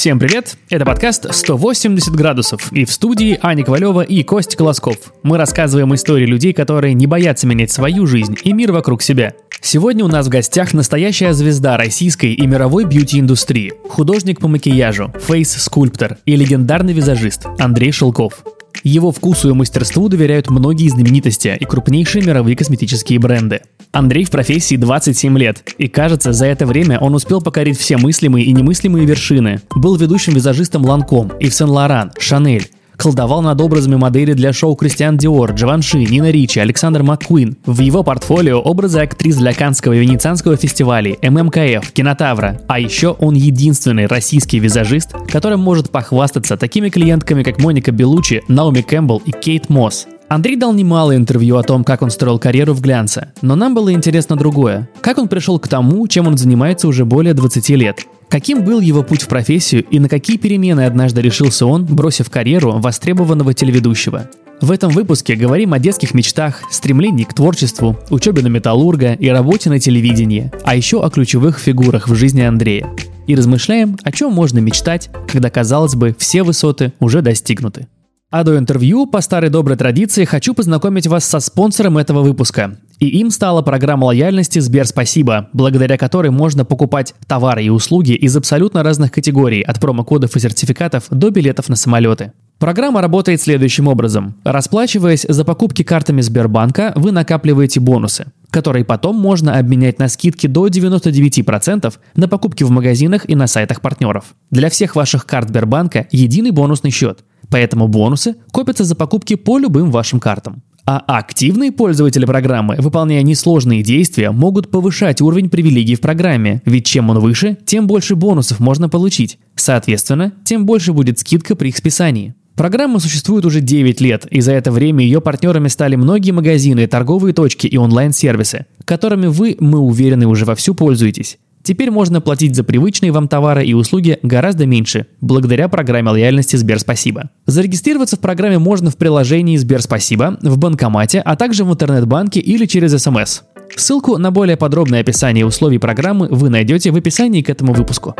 Всем привет! Это подкаст «180 градусов» и в студии Аня Ковалева и Костя Колосков. Мы рассказываем истории людей, которые не боятся менять свою жизнь и мир вокруг себя. Сегодня у нас в гостях настоящая звезда российской и мировой бьюти-индустрии, художник по макияжу, фейс-скульптор и легендарный визажист Андрей Шелков. Его вкусу и мастерству доверяют многие знаменитости и крупнейшие мировые косметические бренды. Андрей в профессии 27 лет, и кажется, за это время он успел покорить все мыслимые и немыслимые вершины. Был ведущим визажистом Ланком, Ив Сен-Лоран, Шанель, колдовал над образами модели для шоу Кристиан Диор, Джованши, Нина Ричи, Александр Маккуин. В его портфолио образы актрис для Канского и Венецианского фестивалей, ММКФ, Кинотавра. А еще он единственный российский визажист, который может похвастаться такими клиентками, как Моника Белучи, Наоми Кэмпбелл и Кейт Мосс. Андрей дал немало интервью о том, как он строил карьеру в глянце, но нам было интересно другое. Как он пришел к тому, чем он занимается уже более 20 лет. Каким был его путь в профессию и на какие перемены однажды решился он, бросив карьеру востребованного телеведущего? В этом выпуске говорим о детских мечтах, стремлении к творчеству, учебе на металлурга и работе на телевидении, а еще о ключевых фигурах в жизни Андрея. И размышляем, о чем можно мечтать, когда, казалось бы, все высоты уже достигнуты. А до интервью, по старой доброй традиции, хочу познакомить вас со спонсором этого выпуска. И им стала программа лояльности Сбер Спасибо, благодаря которой можно покупать товары и услуги из абсолютно разных категорий, от промокодов и сертификатов до билетов на самолеты. Программа работает следующим образом. Расплачиваясь за покупки картами Сбербанка, вы накапливаете бонусы, которые потом можно обменять на скидки до 99% на покупки в магазинах и на сайтах партнеров. Для всех ваших карт Сбербанка единый бонусный счет – Поэтому бонусы копятся за покупки по любым вашим картам. А активные пользователи программы, выполняя несложные действия, могут повышать уровень привилегий в программе, ведь чем он выше, тем больше бонусов можно получить. Соответственно, тем больше будет скидка при их списании. Программа существует уже 9 лет, и за это время ее партнерами стали многие магазины, торговые точки и онлайн-сервисы, которыми вы, мы уверены, уже вовсю пользуетесь. Теперь можно платить за привычные вам товары и услуги гораздо меньше, благодаря программе лояльности Сберспасибо. Зарегистрироваться в программе можно в приложении Сберспасибо, в банкомате, а также в интернет-банке или через СМС. Ссылку на более подробное описание условий программы вы найдете в описании к этому выпуску.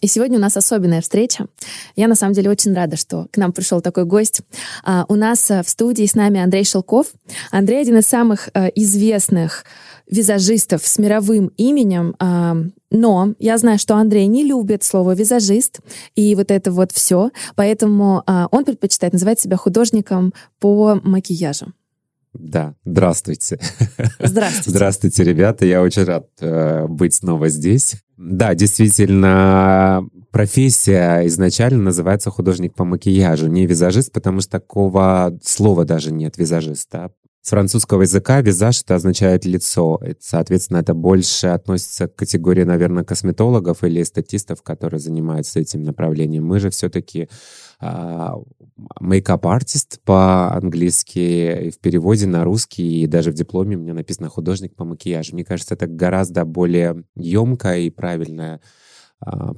И сегодня у нас особенная встреча. Я на самом деле очень рада, что к нам пришел такой гость. А, у нас э, в студии с нами Андрей Шелков. Андрей один из самых э, известных визажистов с мировым именем, а, но я знаю, что Андрей не любит слово визажист и вот это вот все, поэтому а, он предпочитает называть себя художником по макияжу. Да, здравствуйте. Здравствуйте. Здравствуйте, ребята. Я очень рад э, быть снова здесь. Да, действительно, профессия изначально называется художник по макияжу, не визажист, потому что такого слова даже нет, визажиста. Французского языка визаж это означает лицо. Соответственно, это больше относится к категории, наверное, косметологов или эстетистов, которые занимаются этим направлением. Мы же все-таки мейкап-артист по-английски, в переводе на русский, и даже в дипломе у меня написано художник по макияжу. Мне кажется, это гораздо более емкое и правильное а,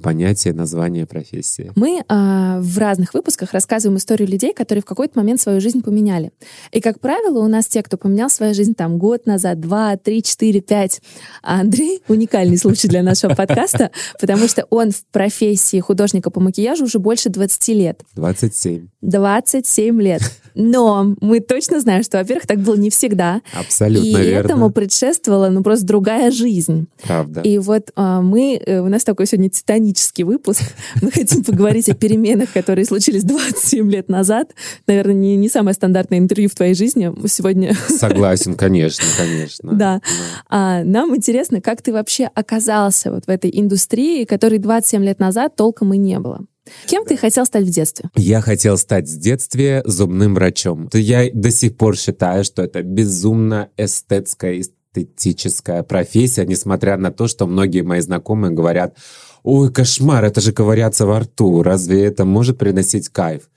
понятие, название профессии. Мы а, в разных выпусках рассказываем историю людей, которые в какой-то момент свою жизнь поменяли. И, как правило, у нас те, кто поменял свою жизнь там год назад, два, три, четыре, пять. А Андрей — уникальный случай для нашего подкаста, потому что он в профессии художника по макияжу уже больше 20 лет. 27. 27 лет. Но мы точно знаем, что, во-первых, так было не всегда. Абсолютно и верно. этому предшествовала, ну, просто другая жизнь. Правда. И вот а, мы, э, у нас такой сегодня титанический выпуск. Мы хотим поговорить о переменах, которые случились 27 лет назад. Наверное, не, не самое стандартное интервью в твоей жизни сегодня. Согласен, конечно, конечно. Да. А, нам интересно, как ты вообще оказался вот в этой индустрии, которой 27 лет назад толком и не было. Кем ты хотел стать в детстве? Я хотел стать в детстве зубным врачом. Я до сих пор считаю, что это безумно эстетская, эстетическая профессия, несмотря на то, что многие мои знакомые говорят, ой, кошмар, это же ковыряться во рту, разве это может приносить кайф?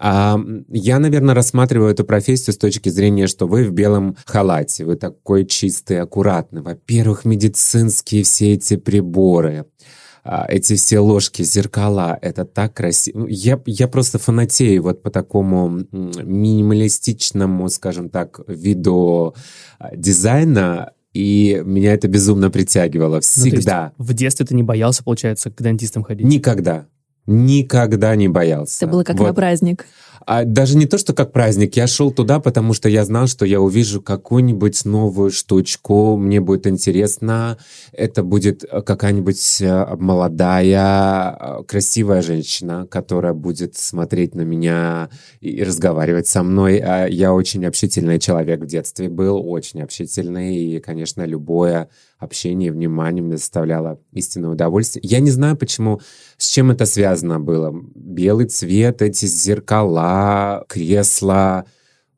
А я, наверное, рассматриваю эту профессию с точки зрения, что вы в белом халате, вы такой чистый, аккуратный. Во-первых, медицинские все эти приборы. А, эти все ложки, зеркала, это так красиво. Я, я просто фанатею вот по такому минималистичному, скажем так, виду а, дизайна. И меня это безумно притягивало Ну, всегда. в детстве ты не боялся, получается, к дантистам ходить? Никогда. Никогда не боялся. Это было как Вот. на праздник. А даже не то, что как праздник. Я шел туда, потому что я знал, что я увижу какую-нибудь новую штучку. Мне будет интересно. Это будет э, какая-нибудь э, молодая, э, красивая женщина, которая будет смотреть на меня и разговаривать со мной. А Я очень общительный человек в детстве был, очень общительный. И, конечно, любое общение, внимание мне доставляло истинное удовольствие. Я не знаю, почему, с чем это связано было. Белый цвет, эти зеркала, кресла.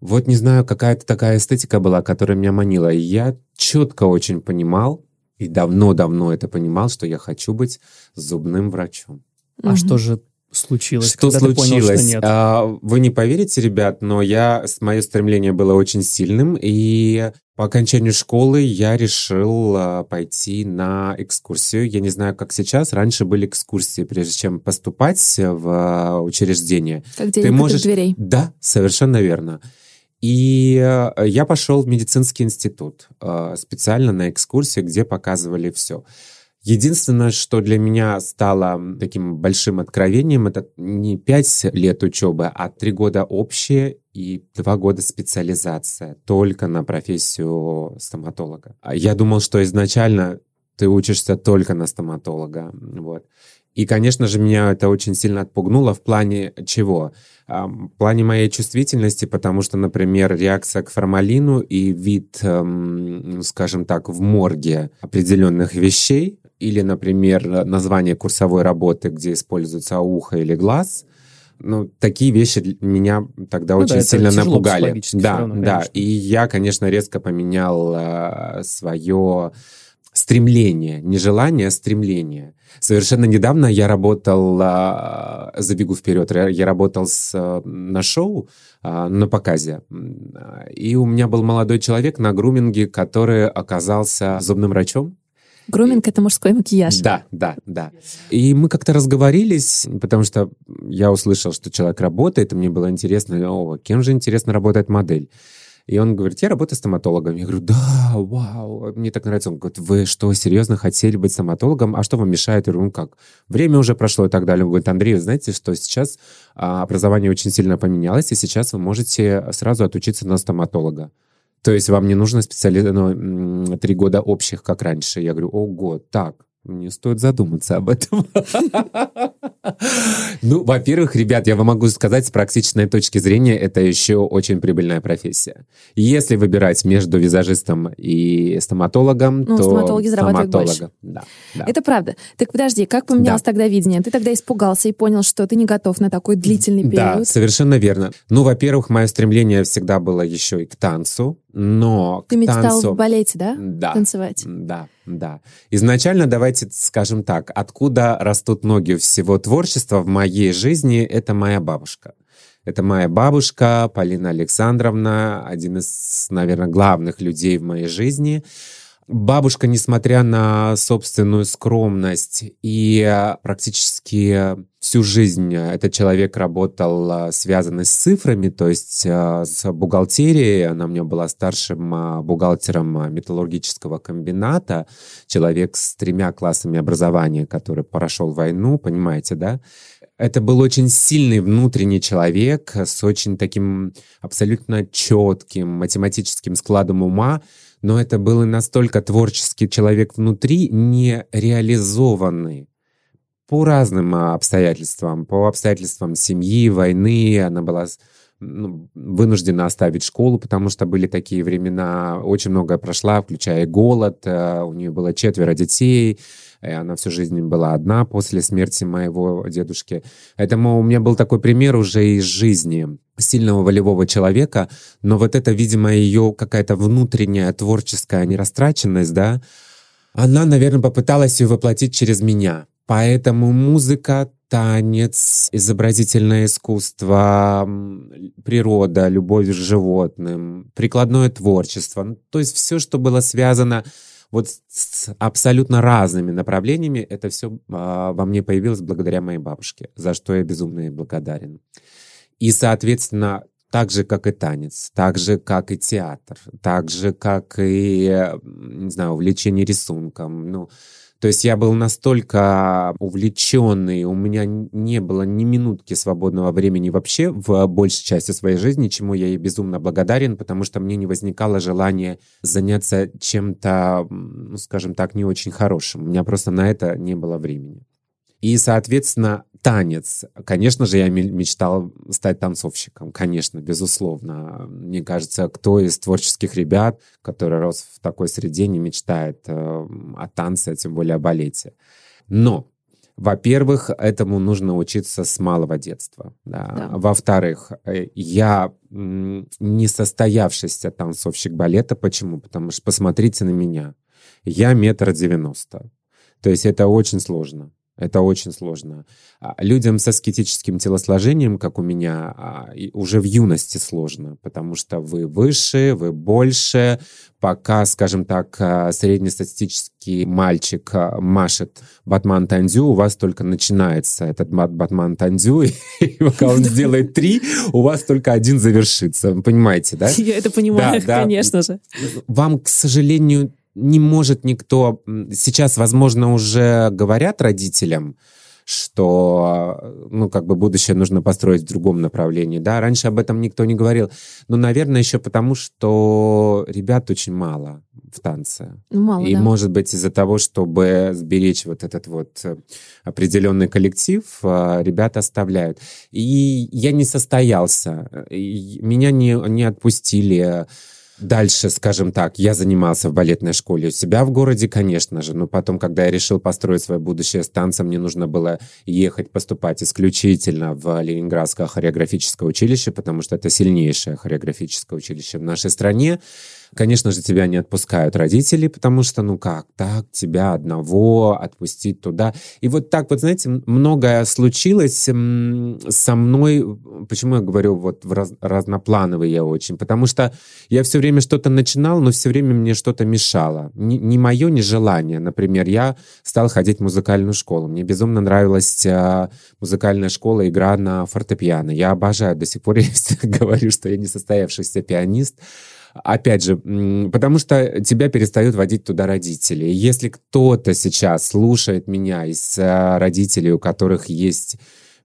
Вот не знаю, какая-то такая эстетика была, которая меня манила. И я четко очень понимал, и давно-давно это понимал, что я хочу быть зубным врачом. А Мгм. что же случилось? Что когда ты понял, случилось? что нет? А, Вы не поверите, ребят, но я, мое стремление было очень сильным, и по окончанию школы я решил а, пойти на экскурсию. Я не знаю, как сейчас. Раньше были экскурсии, прежде чем поступать в а, учреждение. Как день можешь- дверей. Да, совершенно верно. И э, я пошел в медицинский институт э, специально на экскурсию, где показывали все. Единственное, что для меня стало таким большим откровением, это не пять лет учебы, а три года общие и два года специализация только на профессию стоматолога. А Я думал, что изначально ты учишься только на стоматолога. Вот. И, конечно же, меня это очень сильно отпугнуло в плане чего? А, В плане моей чувствительности, потому что, например, реакция к формалину и вид, эм, ну, скажем так, в морге определенных вещей, или, например, название курсовой работы, где используется ухо или глаз, ну, такие вещи меня тогда Ну да, очень это сильно напугали. Да, равно, да. конечно. И я, конечно, резко поменял э, свое стремление, не желание, а стремление. Совершенно недавно я работал, а, забегу вперед, я работал с, а, на шоу, а, на показе. А, И у меня был молодой человек на груминге, который оказался зубным врачом. Груминг — это мужской макияж. Да, да, да. И мы как-то разговорились, потому что я услышал, что человек работает, и мне было интересно, о, кем же, интересно, работает модель. И он говорит, я работаю стоматологом. Я говорю, да, вау, мне так нравится. Он говорит, вы что, серьезно хотели быть стоматологом? А что вам мешает? Я говорю, ну как, время уже прошло и так далее. Он говорит, Андрей, знаете, что сейчас а, образование очень сильно поменялось, и сейчас вы можете сразу отучиться на стоматолога. То есть вам не нужно специали... ну, три года общих, как раньше. Я говорю, ого, так, мне стоит задуматься об этом. Ну, во-первых, ребят, я вам могу сказать, с практичной точки зрения, это еще очень прибыльная профессия. Если выбирать между визажистом и стоматологом, Ну, то стоматологи зарабатывают стоматолога. Да, да. Это правда. Так подожди, как поменялось тогда видение? Ты тогда испугался и понял, что ты не готов на такой длительный Да, период. совершенно верно. Ну, во-первых, мое стремление всегда было еще и к танцу, но Ты мечтал танцу... в балете, да? Да. Танцевать. Да, да. Изначально, давайте скажем так, откуда растут ноги всего творчества в моей жизни, это моя бабушка. Это моя бабушка Полина Александровна, один из, наверное, главных людей в моей жизни. Бабушка, несмотря на собственную скромность и э, практически всю жизнь этот человек работал э, связанный с цифрами, то есть э, с бухгалтерией. Она у меня была старшим бухгалтером металлургического комбината. Человек с тремя классами образования, который прошел войну, понимаете, да? Это был очень сильный внутренний человек с очень таким абсолютно четким математическим складом ума, но это был и настолько творческий человек внутри, не реализованный по разным а, обстоятельствам, по обстоятельствам семьи, войны. Она была вынуждена оставить школу, потому что были такие времена. Очень многое прошла, включая голод. э, У нее было четверо детей. Она всю жизнь была одна после смерти моего дедушки. Поэтому у меня был такой пример уже из жизни сильного волевого человека, но вот это, видимо, ее какая-то внутренняя творческая нерастраченность, да, она, наверное, попыталась ее воплотить через меня. Поэтому музыка, танец, изобразительное искусство, природа, любовь к животным, прикладное творчество. Ну, то есть все, что было связано вот с- абсолютно разными направлениями, это все во мне появилось благодаря моей бабушке, за что я безумно ей благодарен. И, соответственно, так же, как и танец, так же, как и театр, так же, как и, не знаю, увлечение рисунком. Ну, то есть я был настолько увлеченный, у меня не было ни минутки свободного времени вообще в большей части своей жизни, чему я ей безумно благодарен, потому что мне не возникало желания заняться чем-то, ну, скажем так, не очень хорошим. У меня просто на это не было времени. И, соответственно, танец. Конечно же, я мечтал стать танцовщиком, конечно, безусловно. Мне кажется, кто из творческих ребят, который рос в такой среде, не мечтает э, о танце, а тем более о балете. Но во-первых, этому нужно учиться с малого детства. Да. Да. Во-вторых, э, я не состоявшийся танцовщик балета. Почему? Потому что посмотрите на меня. Я метр девяносто. То есть это очень сложно. Это очень сложно. А, людям с аскетическим телосложением, как у меня, а, уже в юности сложно, потому что вы выше, вы больше. Пока, скажем так, а, среднестатистический мальчик машет батман тандю, у вас только начинается этот батман тандю, и пока он сделает три, у вас только один завершится. Понимаете, да? Я это понимаю, конечно же. Вам, к сожалению, не может никто... Сейчас, возможно, уже говорят родителям, что, ну, как бы будущее нужно построить в другом направлении, да. Раньше об этом никто не говорил. Но, наверное, еще потому, что ребят очень мало в танце. Ну, мало, И, да. может быть, из-за того, чтобы сберечь вот этот вот э, определенный коллектив, э, ребята оставляют. И я не состоялся. Меня не, не отпустили Дальше, скажем так, я занимался в балетной школе у себя в городе, конечно же, но потом, когда я решил построить свое будущее с танцем, мне нужно было ехать поступать исключительно в Ленинградское хореографическое училище, потому что это сильнейшее хореографическое училище в нашей стране. Конечно же, тебя не отпускают родители, потому что, ну как, так, тебя одного отпустить туда. И вот так вот, знаете, многое случилось со мной. Почему я говорю вот в раз, разноплановый я очень? Потому что я все время что-то начинал, но все время мне что-то мешало. Не, не мое нежелание. Например, я стал ходить в музыкальную школу. Мне безумно нравилась а, музыкальная школа, игра на фортепиано. Я обожаю, до сих пор я говорю, что я не состоявшийся пианист. Опять же, потому что тебя перестают водить туда родители. Если кто-то сейчас слушает меня из э, родителей, у которых есть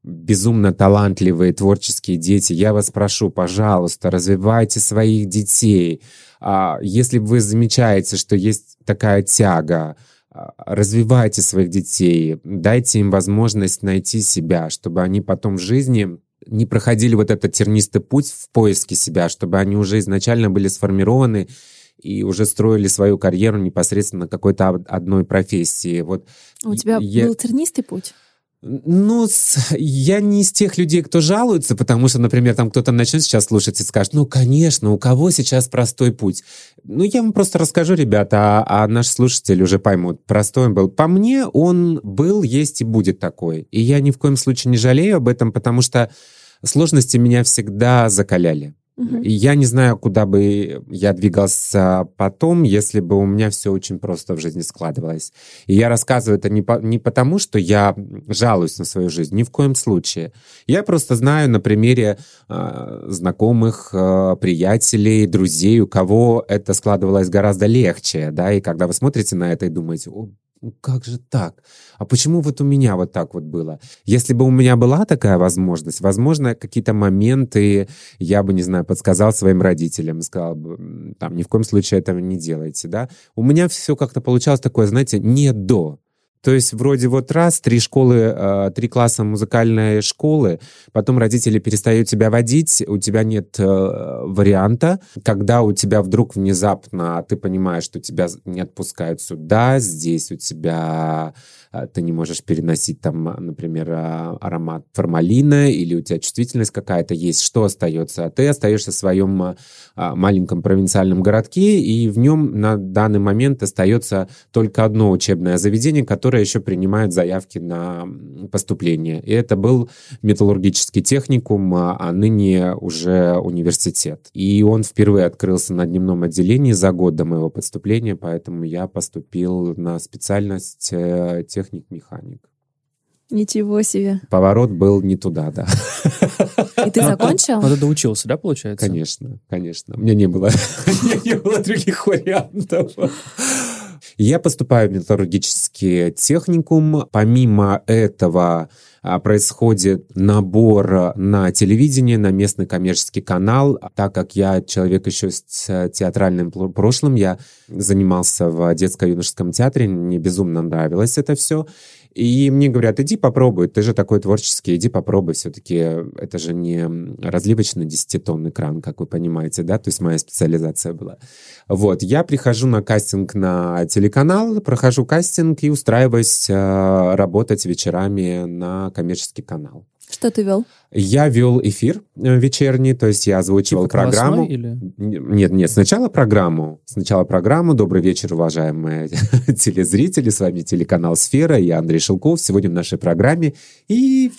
безумно талантливые творческие дети, я вас прошу, пожалуйста, развивайте своих детей. А, если вы замечаете, что есть такая тяга, а, развивайте своих детей, дайте им возможность найти себя, чтобы они потом в жизни не проходили вот этот тернистый путь в поиске себя, чтобы они уже изначально были сформированы и уже строили свою карьеру непосредственно какой-то одной профессии. Вот У тебя я... был тернистый путь? Ну, я не из тех людей, кто жалуется, потому что, например, там кто-то начнет сейчас слушать и скажет, ну, конечно, у кого сейчас простой путь? Ну, я вам просто расскажу, ребята, а, а наши слушатели уже поймут. Простой он был. По мне, он был, есть и будет такой. И я ни в коем случае не жалею об этом, потому что сложности меня всегда закаляли. И я не знаю, куда бы я двигался потом, если бы у меня все очень просто в жизни складывалось. И я рассказываю это не, по, не потому, что я жалуюсь на свою жизнь, ни в коем случае. Я просто знаю на примере э, знакомых, э, приятелей, друзей, у кого это складывалось гораздо легче, да, и когда вы смотрите на это и думаете, о, ну как же так? А почему вот у меня вот так вот было? Если бы у меня была такая возможность, возможно, какие-то моменты я бы, не знаю, подсказал своим родителям, сказал бы, там, ни в коем случае этого не делайте, да? У меня все как-то получалось такое, знаете, не до. То есть вроде вот раз, три школы, э, три класса музыкальной школы, потом родители перестают тебя водить, у тебя нет э, варианта, когда у тебя вдруг внезапно ты понимаешь, что тебя не отпускают сюда, здесь у тебя а, ты не можешь переносить там, а, например, а, аромат формалина, или у тебя чувствительность какая-то есть, что остается? А ты остаешься в своем маленьком провинциальном городке, и в нем на данный момент остается только одно учебное заведение, которое еще принимает заявки на поступление. И это был металлургический техникум, а ныне уже университет. И он впервые открылся на дневном отделении за год до моего поступления, поэтому я поступил на специальность э, тех техник-механик. Ничего себе. Поворот был не туда, да. И ты закончил? Ну, ты доучился, да, получается? Конечно, конечно. У меня не было, не было других вариантов. Я поступаю в металлургический техникум. Помимо этого а, происходит набор на телевидение, на местный коммерческий канал. Так как я человек еще с театральным прошлым, я занимался в детско-юношеском театре, мне безумно нравилось это все. И мне говорят, иди попробуй, ты же такой творческий, иди попробуй, все-таки это же не разливочный десятитонный кран, как вы понимаете, да, то есть моя специализация была. Вот, я прихожу на кастинг на телеканал, прохожу кастинг и устраиваюсь э, работать вечерами на коммерческий канал. Что ты вел? Я вел эфир э, вечерний, то есть я озвучивал типа программу. Или? Нет, нет, сначала программу. Сначала программу. Добрый вечер, уважаемые телезрители. С вами телеканал «Сфера». Я Андрей Шелков. Сегодня в нашей программе. И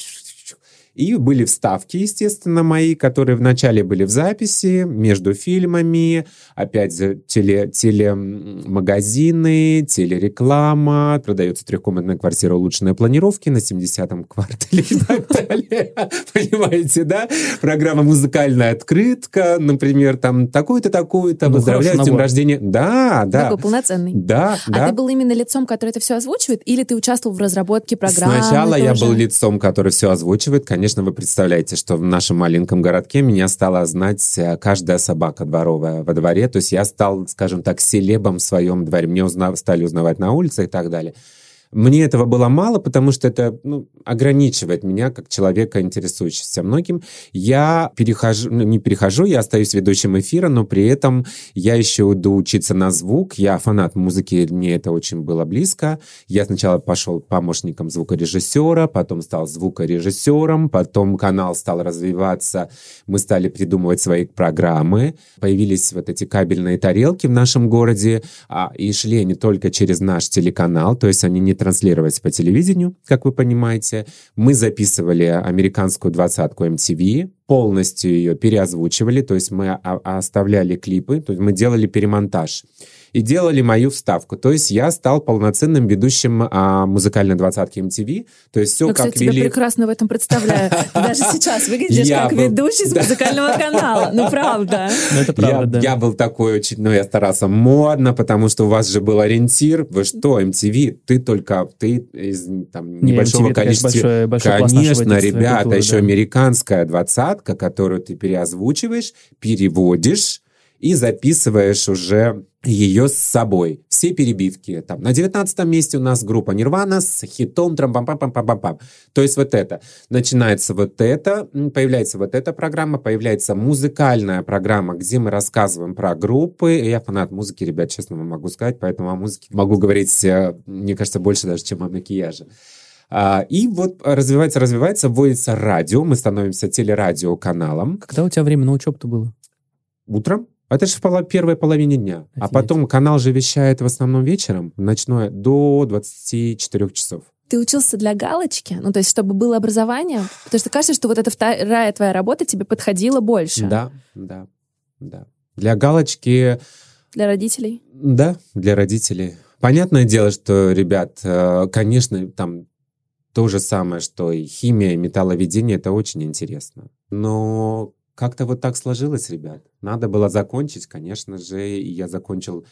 и были вставки, естественно, мои, которые вначале были в записи, между фильмами, опять же, теле, телемагазины, телереклама, продается трехкомнатная квартира улучшенной планировки на 70-м квартале и так далее. Понимаете, да? Программа «Музыкальная открытка», например, там такую-то, такую-то, ну, поздравляю с днем рождения. Да, да. Такой полноценный. Да, а да. ты был именно лицом, который это все озвучивает, или ты участвовал в разработке программы? Сначала я был лицом, который все озвучивает, конечно, конечно, вы представляете, что в нашем маленьком городке меня стала знать э, каждая собака дворовая во дворе. То есть я стал, скажем так, селебом в своем дворе. Мне узнав, стали узнавать на улице и так далее. Мне этого было мало, потому что это ну, ограничивает меня как человека, интересующегося многим. Я перехожу, ну, не перехожу, я остаюсь ведущим эфира, но при этом я еще иду учиться на звук. Я фанат музыки, мне это очень было близко. Я сначала пошел помощником звукорежиссера, потом стал звукорежиссером, потом канал стал развиваться, мы стали придумывать свои программы. Появились вот эти кабельные тарелки в нашем городе, а, и шли они только через наш телеканал, то есть они не транслировать по телевидению, как вы понимаете. Мы записывали американскую двадцатку MTV, полностью ее переозвучивали, то есть мы оставляли клипы, то есть мы делали перемонтаж и делали мою вставку. То есть я стал полноценным ведущим а, музыкальной двадцатки MTV. То есть все ну, как кстати, вели... тебя прекрасно в этом представляю. Даже сейчас выглядишь как ведущий с музыкального канала. Ну, правда. Ну, это правда, да. Я был такой очень, ну, я старался модно, потому что у вас же был ориентир. Вы что, MTV? Ты только, ты из там, небольшого количества... Конечно, ребята, еще американская двадцатка, которую ты переозвучиваешь, переводишь, и записываешь уже ее с собой. Все перебивки. Там, на девятнадцатом месте у нас группа Нирвана с хитом трам пам пам пам пам пам То есть вот это. Начинается вот это, появляется вот эта программа, появляется музыкальная программа, где мы рассказываем про группы. Я фанат музыки, ребят, честно вам могу сказать, поэтому о музыке могу говорить, э, мне кажется, больше даже, чем о макияже. А, и вот развивается, развивается, вводится радио, мы становимся телерадиоканалом. Когда у тебя время на учебу-то было? Утром. Это же в первой половине дня. Офигеть. А потом канал же вещает в основном вечером, ночное, до 24 часов. Ты учился для галочки? Ну, то есть, чтобы было образование? Потому что кажется, что вот эта вторая твоя работа тебе подходила больше. Да, да, да. Для галочки... Для родителей? Да, для родителей. Понятное дело, что, ребят, э, конечно, там то же самое, что и химия, и металловедение, это очень интересно. Но как-то вот так сложилось, ребят. Надо было закончить, конечно же, и я закончил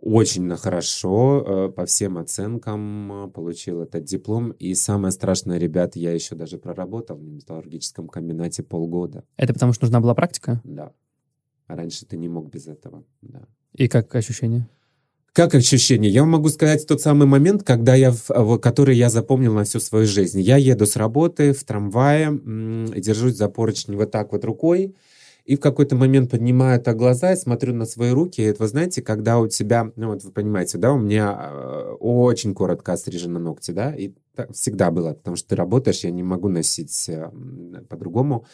очень хорошо, э, по всем оценкам получил этот диплом. И самое страшное, ребят, я еще даже проработал в металлургическом комбинате полгода. Это потому что нужна была практика? Да. А раньше ты не мог без этого, да. И как ощущение? Как ощущение? Я могу сказать тот самый момент, когда я, который я запомнил на всю свою жизнь. Я еду с работы в трамвае, держусь за поручень вот так вот рукой, и в какой-то момент поднимаю так глаза и смотрю на свои руки. И это, вы знаете, когда у тебя, ну вот вы понимаете, да, у меня э, очень коротко острижены ногти, да, и так всегда было, потому что ты работаешь, я не могу носить э, по-другому.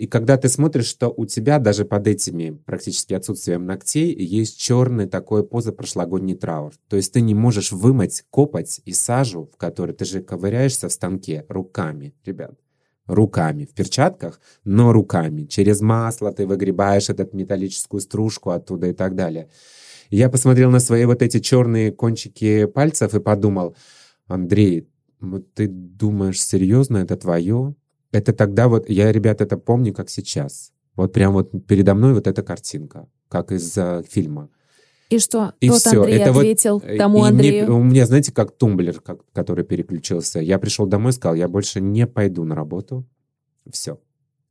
И когда ты смотришь, что у тебя даже под этими практически отсутствием ногтей есть черный такой позапрошлогодний траур. То есть ты не можешь вымыть копоть и сажу, в которой ты же ковыряешься в станке руками, ребят. Руками, в перчатках, но руками. Через масло ты выгребаешь эту металлическую стружку оттуда и так далее. я посмотрел на свои вот эти черные кончики пальцев и подумал, Андрей, ты думаешь, серьезно, это твое? Это тогда вот, я, ребят, это помню, как сейчас. Вот прям вот передо мной вот эта картинка, как из uh, фильма. И что? И Тот все. Андрей это ответил вот, тому Андрею? Мне, у меня, знаете, как тумблер, как, который переключился. Я пришел домой и сказал, я больше не пойду на работу. Все.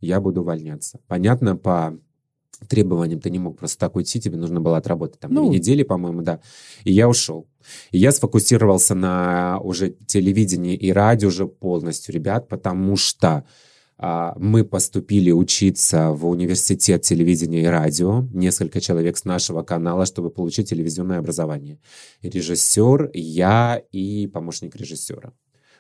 Я буду увольняться. Понятно, по требованиям ты не мог просто так уйти, тебе нужно было отработать там ну, недели, по-моему, да. И я ушел. И я сфокусировался на уже телевидении и радио уже полностью, ребят, потому что а, мы поступили учиться в университет телевидения и радио, несколько человек с нашего канала, чтобы получить телевизионное образование. Режиссер, я и помощник режиссера.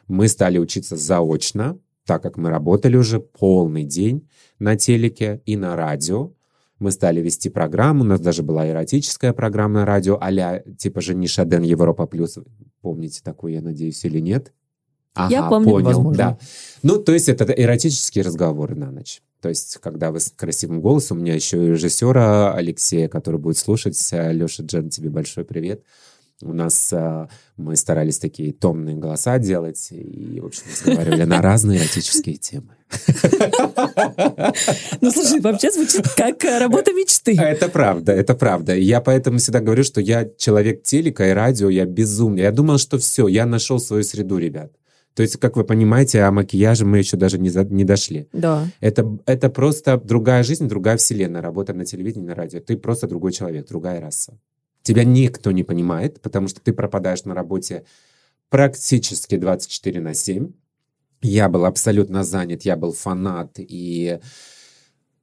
Мы стали учиться заочно, так как мы работали уже полный день на телеке и на радио. Мы стали вести программу, у нас даже была эротическая программа на радио, а типа же Нишаден Европа Плюс. Помните такую, я надеюсь, или нет? Ага, я помню, понял, возможно. да. Ну, то есть это эротические разговоры на ночь. То есть, когда вы с красивым голосом, у меня еще и режиссера Алексея, который будет слушать. Леша Джен, тебе большой привет. У нас э, мы старались такие томные голоса делать и, в общем, разговаривали на разные эротические темы. Ну, слушай, вообще звучит как э, работа мечты. Это правда, это правда. Я поэтому всегда говорю, что я человек телека и радио, я безумный. Я думал, что все, я нашел свою среду, ребят. То есть, как вы понимаете, о макияже мы еще даже не, за, не дошли. Да. Это, это просто другая жизнь, другая вселенная, работа на телевидении, на радио. Ты просто другой человек, другая раса. Тебя никто не понимает, потому что ты пропадаешь на работе практически 24 на 7. Я был абсолютно занят, я был фанат, и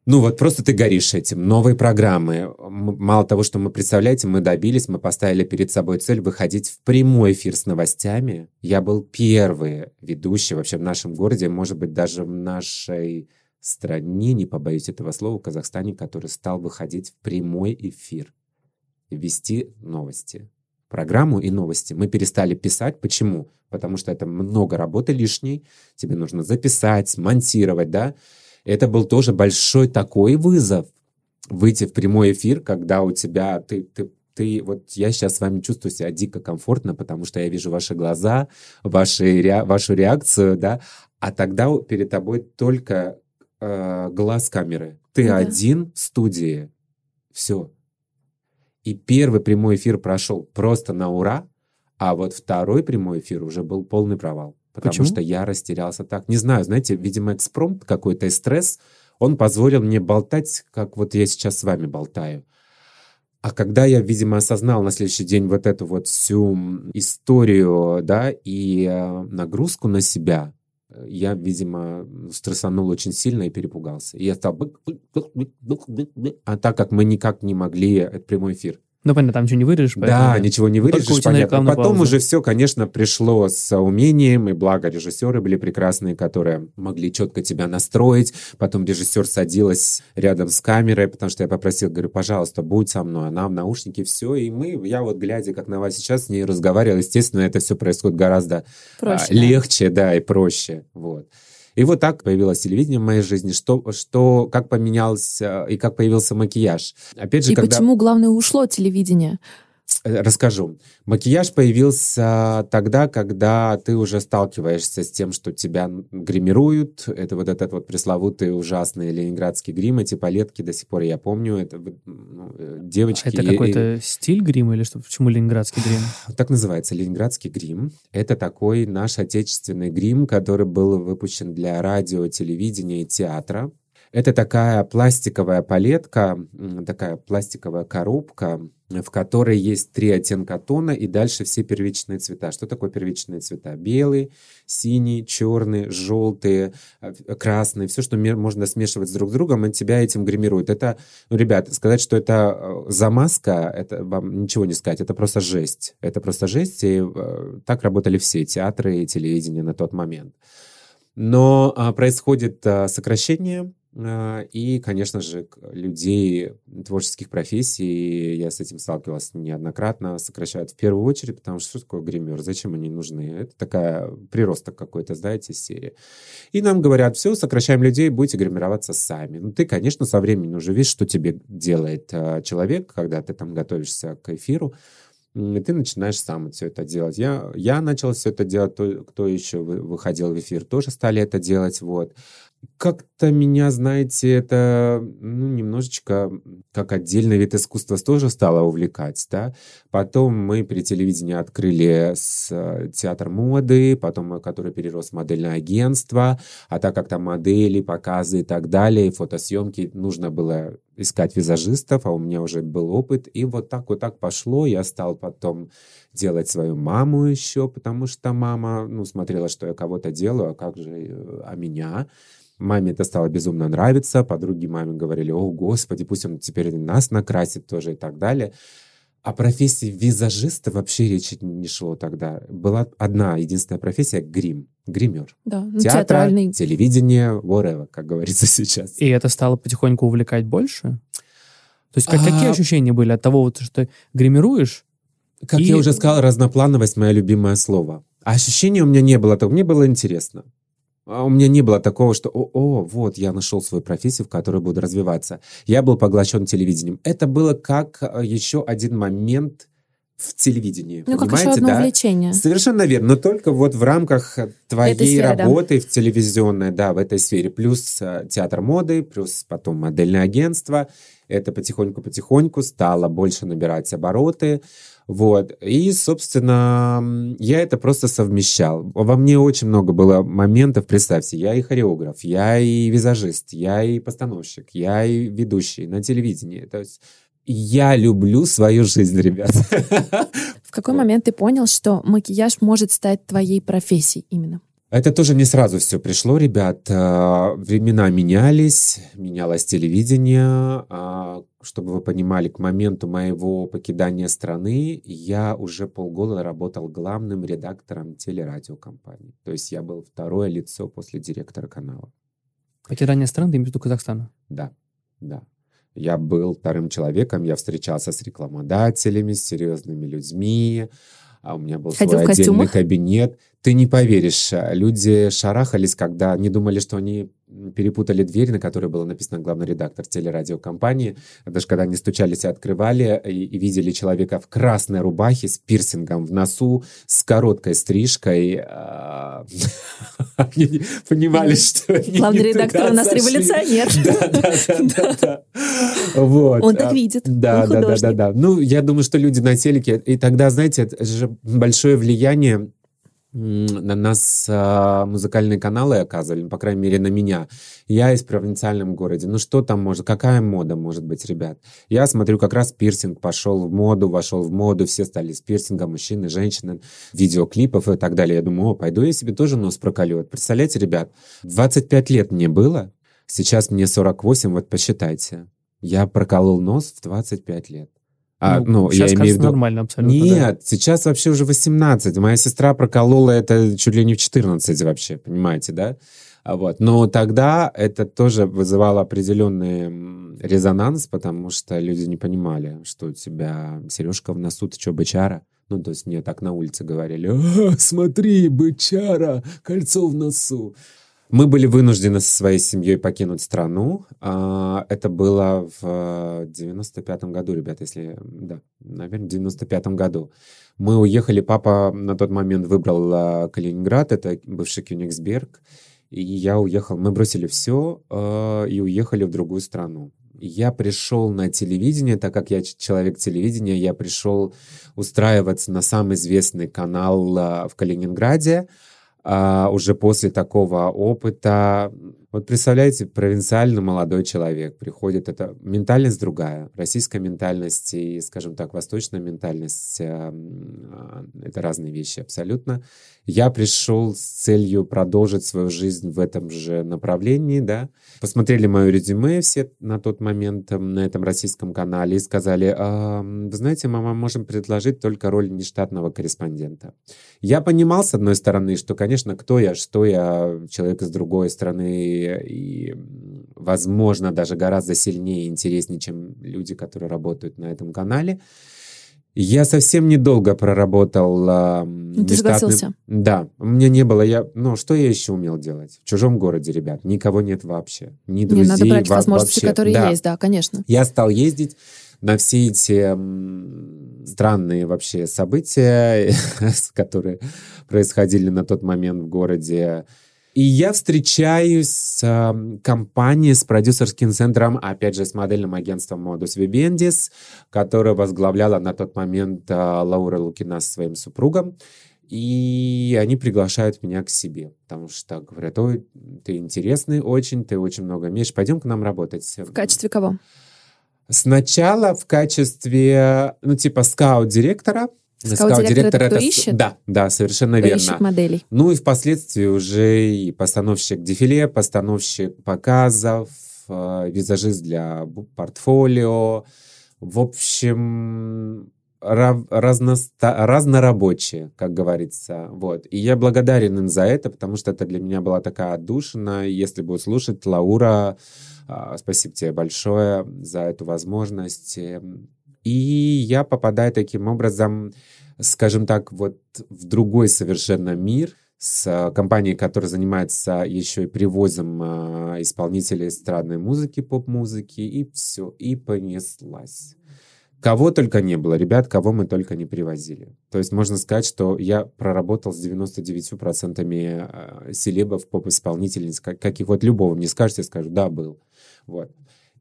ну вот просто ты горишь этим. Новые программы. Мало того, что мы, представляете, мы добились, мы поставили перед собой цель выходить в прямой эфир с новостями. Я был первый ведущий вообще в нашем городе, может быть, даже в нашей стране, не побоюсь этого слова, в Казахстане, который стал выходить в прямой эфир, вести новости. Программу и новости. Мы перестали писать. Почему? Потому что это много работы лишней. Тебе нужно записать, монтировать, да? Это был тоже большой такой вызов. Выйти в прямой эфир, когда у тебя ты, ты ты, вот я сейчас с вами чувствую себя дико комфортно, потому что я вижу ваши глаза, ваши, ре, вашу реакцию, да, а тогда перед тобой только э, глаз камеры. Ты ну, один в студии. Все. И первый прямой эфир прошел просто на ура, а вот второй прямой эфир уже был полный провал потому Почему? что я растерялся так. Не знаю, знаете, видимо, экспромт какой-то и стресс, он позволил мне болтать, как вот я сейчас с вами болтаю. А когда я, видимо, осознал на следующий день вот эту вот всю историю, да, и э, нагрузку на себя, я, видимо, стрессанул очень сильно и перепугался. И я стал... А так как мы никак не могли... Это прямой эфир. Ну, понятно, там ничего не вырежешь. Да, ничего не вырежешь, понятно. Потом пауза. уже все, конечно, пришло с умением, и благо режиссеры были прекрасные, которые могли четко тебя настроить. Потом режиссер садилась рядом с камерой, потому что я попросил, говорю, пожалуйста, будь со мной. Она в наушнике, все. И мы, я вот глядя, как на вас сейчас, с ней разговаривал, естественно, это все происходит гораздо проще, а, легче, да, и проще. Вот. И вот так появилось телевидение в моей жизни, что, что как поменялся и как появился макияж. Опять же, и когда... почему, главное, ушло телевидение? Э, расскажу. Макияж появился тогда, когда ты уже сталкиваешься с тем, что тебя гримируют. Это вот этот вот пресловутый ужасный ленинградский грим, эти палетки до сих пор я помню. Это ну, э, девочки... Это какой-то и... стиль грима или что? Почему ленинградский грим? Так называется, ленинградский грим. Это такой наш отечественный грим, который был выпущен для радио, телевидения и театра. Это такая пластиковая палетка, такая пластиковая коробка, в которой есть три оттенка тона и дальше все первичные цвета. Что такое первичные цвета? Белый, синий, черный, желтый, э, красный. Все, что можно смешивать с друг с другом, и тебя этим гримируют. Это, ну, ребят, сказать, что это э, замазка, это вам ничего не сказать. Это просто жесть. Это просто жесть. И э, так работали все театры и телевидение на тот момент. Но а, происходит сокращение и, конечно же, людей творческих профессий, я с этим сталкивался неоднократно, сокращают в первую очередь, потому что что такое гример, зачем они нужны? Это такая приросток какой-то, знаете, серии. И нам говорят, все, сокращаем людей, будете гримироваться сами. Ну, ты, конечно, со временем уже видишь, что тебе делает а, человек, когда ты там готовишься к эфиру, и ты начинаешь сам все это делать. Я, я начал все это делать, то, кто еще выходил в эфир, тоже стали это делать, вот. Как-то меня, знаете, это ну, немножечко как отдельный вид искусства тоже стало увлекать, да. Потом мы при телевидении открыли с э, театр моды, потом, который перерос в модельное агентство, а так как там модели, показы и так далее, фотосъемки, нужно было искать визажистов, а у меня уже был опыт, и вот так вот так пошло, я стал потом делать свою маму еще, потому что мама, ну, смотрела, что я кого-то делаю, а как же, э, а меня? Маме это стало безумно нравиться, подруги маме говорили, о, господи, пусть он теперь нас накрасит тоже и так далее. О профессии визажиста вообще речи не шло тогда. Была одна единственная профессия — грим, гример. Да, ну, Театр, театральный. телевидение, whatever, как говорится сейчас. И это стало потихоньку увлекать больше? То есть как, а... какие ощущения были от того, вот, что ты гримируешь? Как и... я уже сказал, разноплановость — мое любимое слово. А ощущения у меня не было того, мне было интересно. А у меня не было такого, что «О, о, вот, я нашел свою профессию, в которой буду развиваться». Я был поглощен телевидением. Это было как э, еще один момент в телевидении. Ну, как еще одно да? увлечение. Совершенно верно. Но только вот в рамках твоей сферы, работы да. в телевизионной, да, в этой сфере. Плюс э, театр моды, плюс потом модельное агентство. Это потихоньку-потихоньку стало больше набирать обороты. Вот. И, собственно, я это просто совмещал. Во мне очень много было моментов. Представьте, я и хореограф, я и визажист, я и постановщик, я и ведущий на телевидении. То есть я люблю свою жизнь, ребят. В какой момент ты понял, что макияж может стать твоей профессией именно? Это тоже не сразу все пришло, ребят. А, времена менялись, менялось телевидение. А, чтобы вы понимали, к моменту моего покидания страны я уже полгода работал главным редактором телерадиокомпании. То есть я был второе лицо после директора канала. Покидание страны, ты имеешь в виду Казахстана? Да, да. Я был вторым человеком, я встречался с рекламодателями, с серьезными людьми, а у меня был Ходил свой отдельный кабинет. Ты не поверишь, а, люди шарахались, когда не думали, что они перепутали дверь, на которой было написано главный редактор телерадиокомпании. Даже когда они стучались и открывали, и, и видели человека в красной рубахе с пирсингом в носу, с короткой стрижкой, а, они понимали, что Главный редактор у нас революционер. Да, да, да. Вот. Он так видит. Да, да, да, да, да. Ну, я думаю, что люди на телеке, и тогда, знаете, это же большое влияние на нас э, музыкальные каналы оказывали, ну, по крайней мере, на меня. Я из провинциальном городе. Ну что там может, какая мода может быть, ребят? Я смотрю, как раз пирсинг пошел в моду, вошел в моду, все стали с пирсингом, мужчины, женщины, видеоклипов и так далее. Я думаю, о, пойду я себе тоже нос проколю. Представляете, ребят, 25 лет мне было, сейчас мне 48, вот посчитайте. Я проколол нос в 25 лет. А, ну, ну сейчас я имею в виду... нормально абсолютно. Нет, да. сейчас вообще уже 18. Моя сестра проколола это чуть ли не в 14 вообще, понимаете, да? А вот. Но тогда это тоже вызывало определенный резонанс, потому что люди не понимали, что у тебя сережка в носу, ты что, бычара? Ну, то есть мне так на улице говорили, а, смотри, бычара, кольцо в носу. Мы были вынуждены со своей семьей покинуть страну. А, это было в 95-м году, ребята, если... Да, наверное, в 95-м году. Мы уехали, папа на тот момент выбрал а, Калининград, это бывший Кёнигсберг. И я уехал, мы бросили все а, и уехали в другую страну. Я пришел на телевидение, так как я человек телевидения, я пришел устраиваться на самый известный канал в Калининграде а, уже после такого опыта. Вот представляете, провинциальный молодой человек приходит, это ментальность другая, российская ментальность и, скажем так, восточная ментальность, а, это разные вещи абсолютно. Я пришел с целью продолжить свою жизнь в этом же направлении, да. Посмотрели мое резюме все на тот момент на этом российском канале и сказали, а, вы знаете, мы вам можем предложить только роль нештатного корреспондента. Я понимал, с одной стороны, что, конечно, кто я, что я, человек из другой страны, и, возможно, даже гораздо сильнее и интереснее, чем люди, которые работают на этом канале. Я совсем недолго проработал. Э, Ты нештатным... согласился? Да, у меня не было. Я, ну, что я еще умел делать? В чужом городе, ребят, никого нет вообще. Ни друзей. Не, надо брать возможности, вообще. которые да. есть, да, конечно. Я стал ездить на все эти странные вообще события, которые происходили на тот момент в городе. И я встречаюсь с э, компанией, с продюсерским центром, опять же, с модельным агентством Modus Vivendi, которое возглавляла на тот момент э, Лаура Лукина со своим супругом. И они приглашают меня к себе, потому что говорят, ой, ты интересный очень, ты очень много умеешь, пойдем к нам работать. В качестве кого? Сначала в качестве, ну, типа скаут-директора, Скаут-директор это, ищет? Да, да, совершенно верно. ищет моделей. Ну и впоследствии уже и постановщик дефиле, постановщик показов, э, визажист для портфолио. В общем, разноста- разнорабочие, как говорится. Вот. И я благодарен им за это, потому что это для меня была такая отдушина. Если будут слушать, Лаура, а, спасибо тебе большое за эту возможность. И я попадаю таким образом, скажем так, вот в другой совершенно мир с компанией, которая занимается еще и привозом а, исполнителей эстрадной музыки, поп-музыки, и все, и понеслась. Кого только не было, ребят, кого мы только не привозили. То есть можно сказать, что я проработал с 99% а, селебов, поп-исполнительниц, как, каких вот любого мне скажете, скажу, да, был. Вот.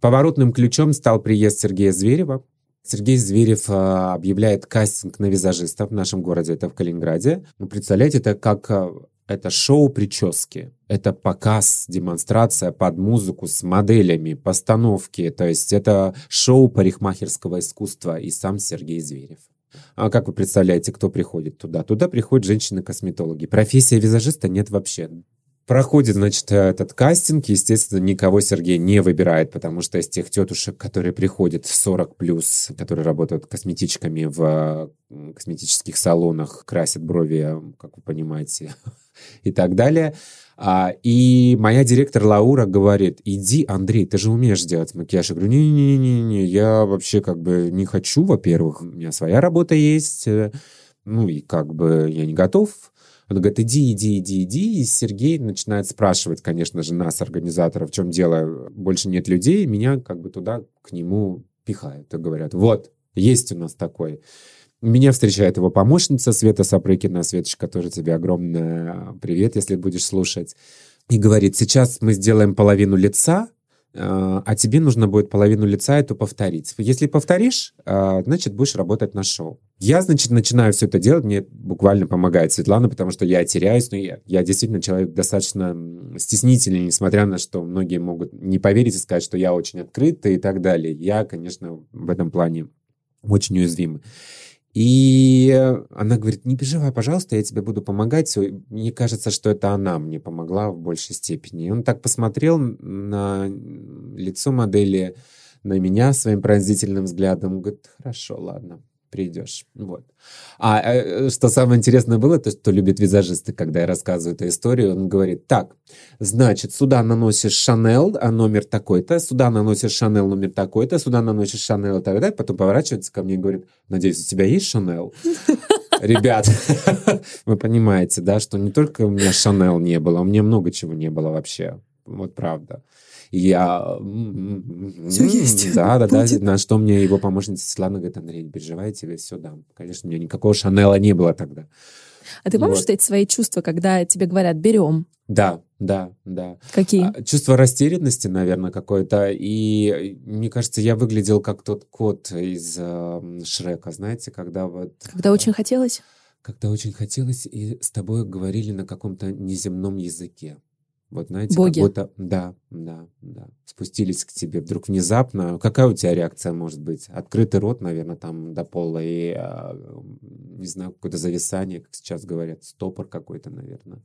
Поворотным ключом стал приезд Сергея Зверева. Сергей Зверев а, объявляет кастинг на визажистов в нашем городе, это в Калининграде. Ну, представляете, это как а, это шоу прически, это показ, демонстрация под музыку с моделями, постановки, то есть это шоу парикмахерского искусства и сам Сергей Зверев. А как вы представляете, кто приходит туда? Туда приходят женщины-косметологи. Профессия визажиста нет вообще. Проходит, значит, этот кастинг. Естественно, никого Сергей не выбирает, потому что из тех тетушек, которые приходят 40 плюс, которые работают косметичками в косметических салонах, красят брови, как вы понимаете, и так далее. А, и моя директор Лаура говорит, иди, Андрей, ты же умеешь делать макияж. Я говорю, не-не-не, я вообще как бы не хочу, во-первых, у меня своя работа есть, э, ну и как бы я не готов он говорит, иди, иди, иди, иди. И Сергей начинает спрашивать, конечно же, нас, организаторов, в чем дело, больше нет людей. Меня как бы туда к нему пихают и говорят, вот, есть у нас такой. Меня встречает его помощница Света Сапрыкина. Светочка, тоже тебе огромное привет, если будешь слушать. И говорит, сейчас мы сделаем половину лица, а, а тебе нужно будет половину лица эту повторить. Если повторишь, а, значит, будешь работать на шоу. Я, значит, начинаю все это делать, мне буквально помогает Светлана, потому что я теряюсь, но я, я действительно человек достаточно стеснительный, несмотря на что многие могут не поверить и сказать, что я очень открытый и так далее. Я, конечно, в этом плане очень уязвимый. И она говорит, не переживай, пожалуйста, я тебе буду помогать. Мне кажется, что это она мне помогла в большей степени. И он так посмотрел на лицо модели, на меня своим пронзительным взглядом. Говорит, хорошо, ладно, придешь. Вот. А э, что самое интересное было, то, что любят визажисты, когда я рассказываю эту историю, он говорит, так, значит, сюда наносишь Шанел, а номер такой-то, сюда наносишь Шанел, номер такой-то, сюда наносишь Шанел и так далее, потом поворачивается ко мне и говорит, надеюсь, у тебя есть Шанел? Ребят, вы понимаете, да, что не только у меня Шанел не было, у меня много чего не было вообще. Вот правда я... Все есть. Да, да, да. На что мне его помощница Светлана говорит, Андрей, не переживай, тебе все дам. Конечно, у меня никакого Шанела не было тогда. А ты помнишь вот. эти свои чувства, когда тебе говорят «берем»? Да, да, да. Какие? А, чувство растерянности, наверное, какое-то. И мне кажется, я выглядел как тот кот из э, Шрека, знаете, когда вот... Когда очень хотелось? Когда очень хотелось, и с тобой говорили на каком-то неземном языке. Вот знаете, Боги. как будто, да, да, да, спустились к тебе вдруг внезапно. Какая у тебя реакция может быть? Открытый рот, наверное, там до пола и, а, не знаю, какое-то зависание, как сейчас говорят, стопор какой-то, наверное.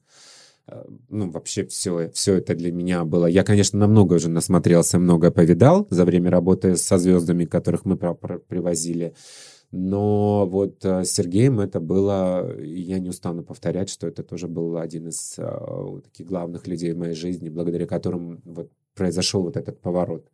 А, ну, вообще все, все это для меня было. Я, конечно, намного уже насмотрелся, много повидал за время работы со звездами, которых мы привозили. Но вот э, с Сергеем это было, я не устану повторять, что это тоже был один из uh, таких главных людей в моей жизни, благодаря которым вот произошел вот этот поворот.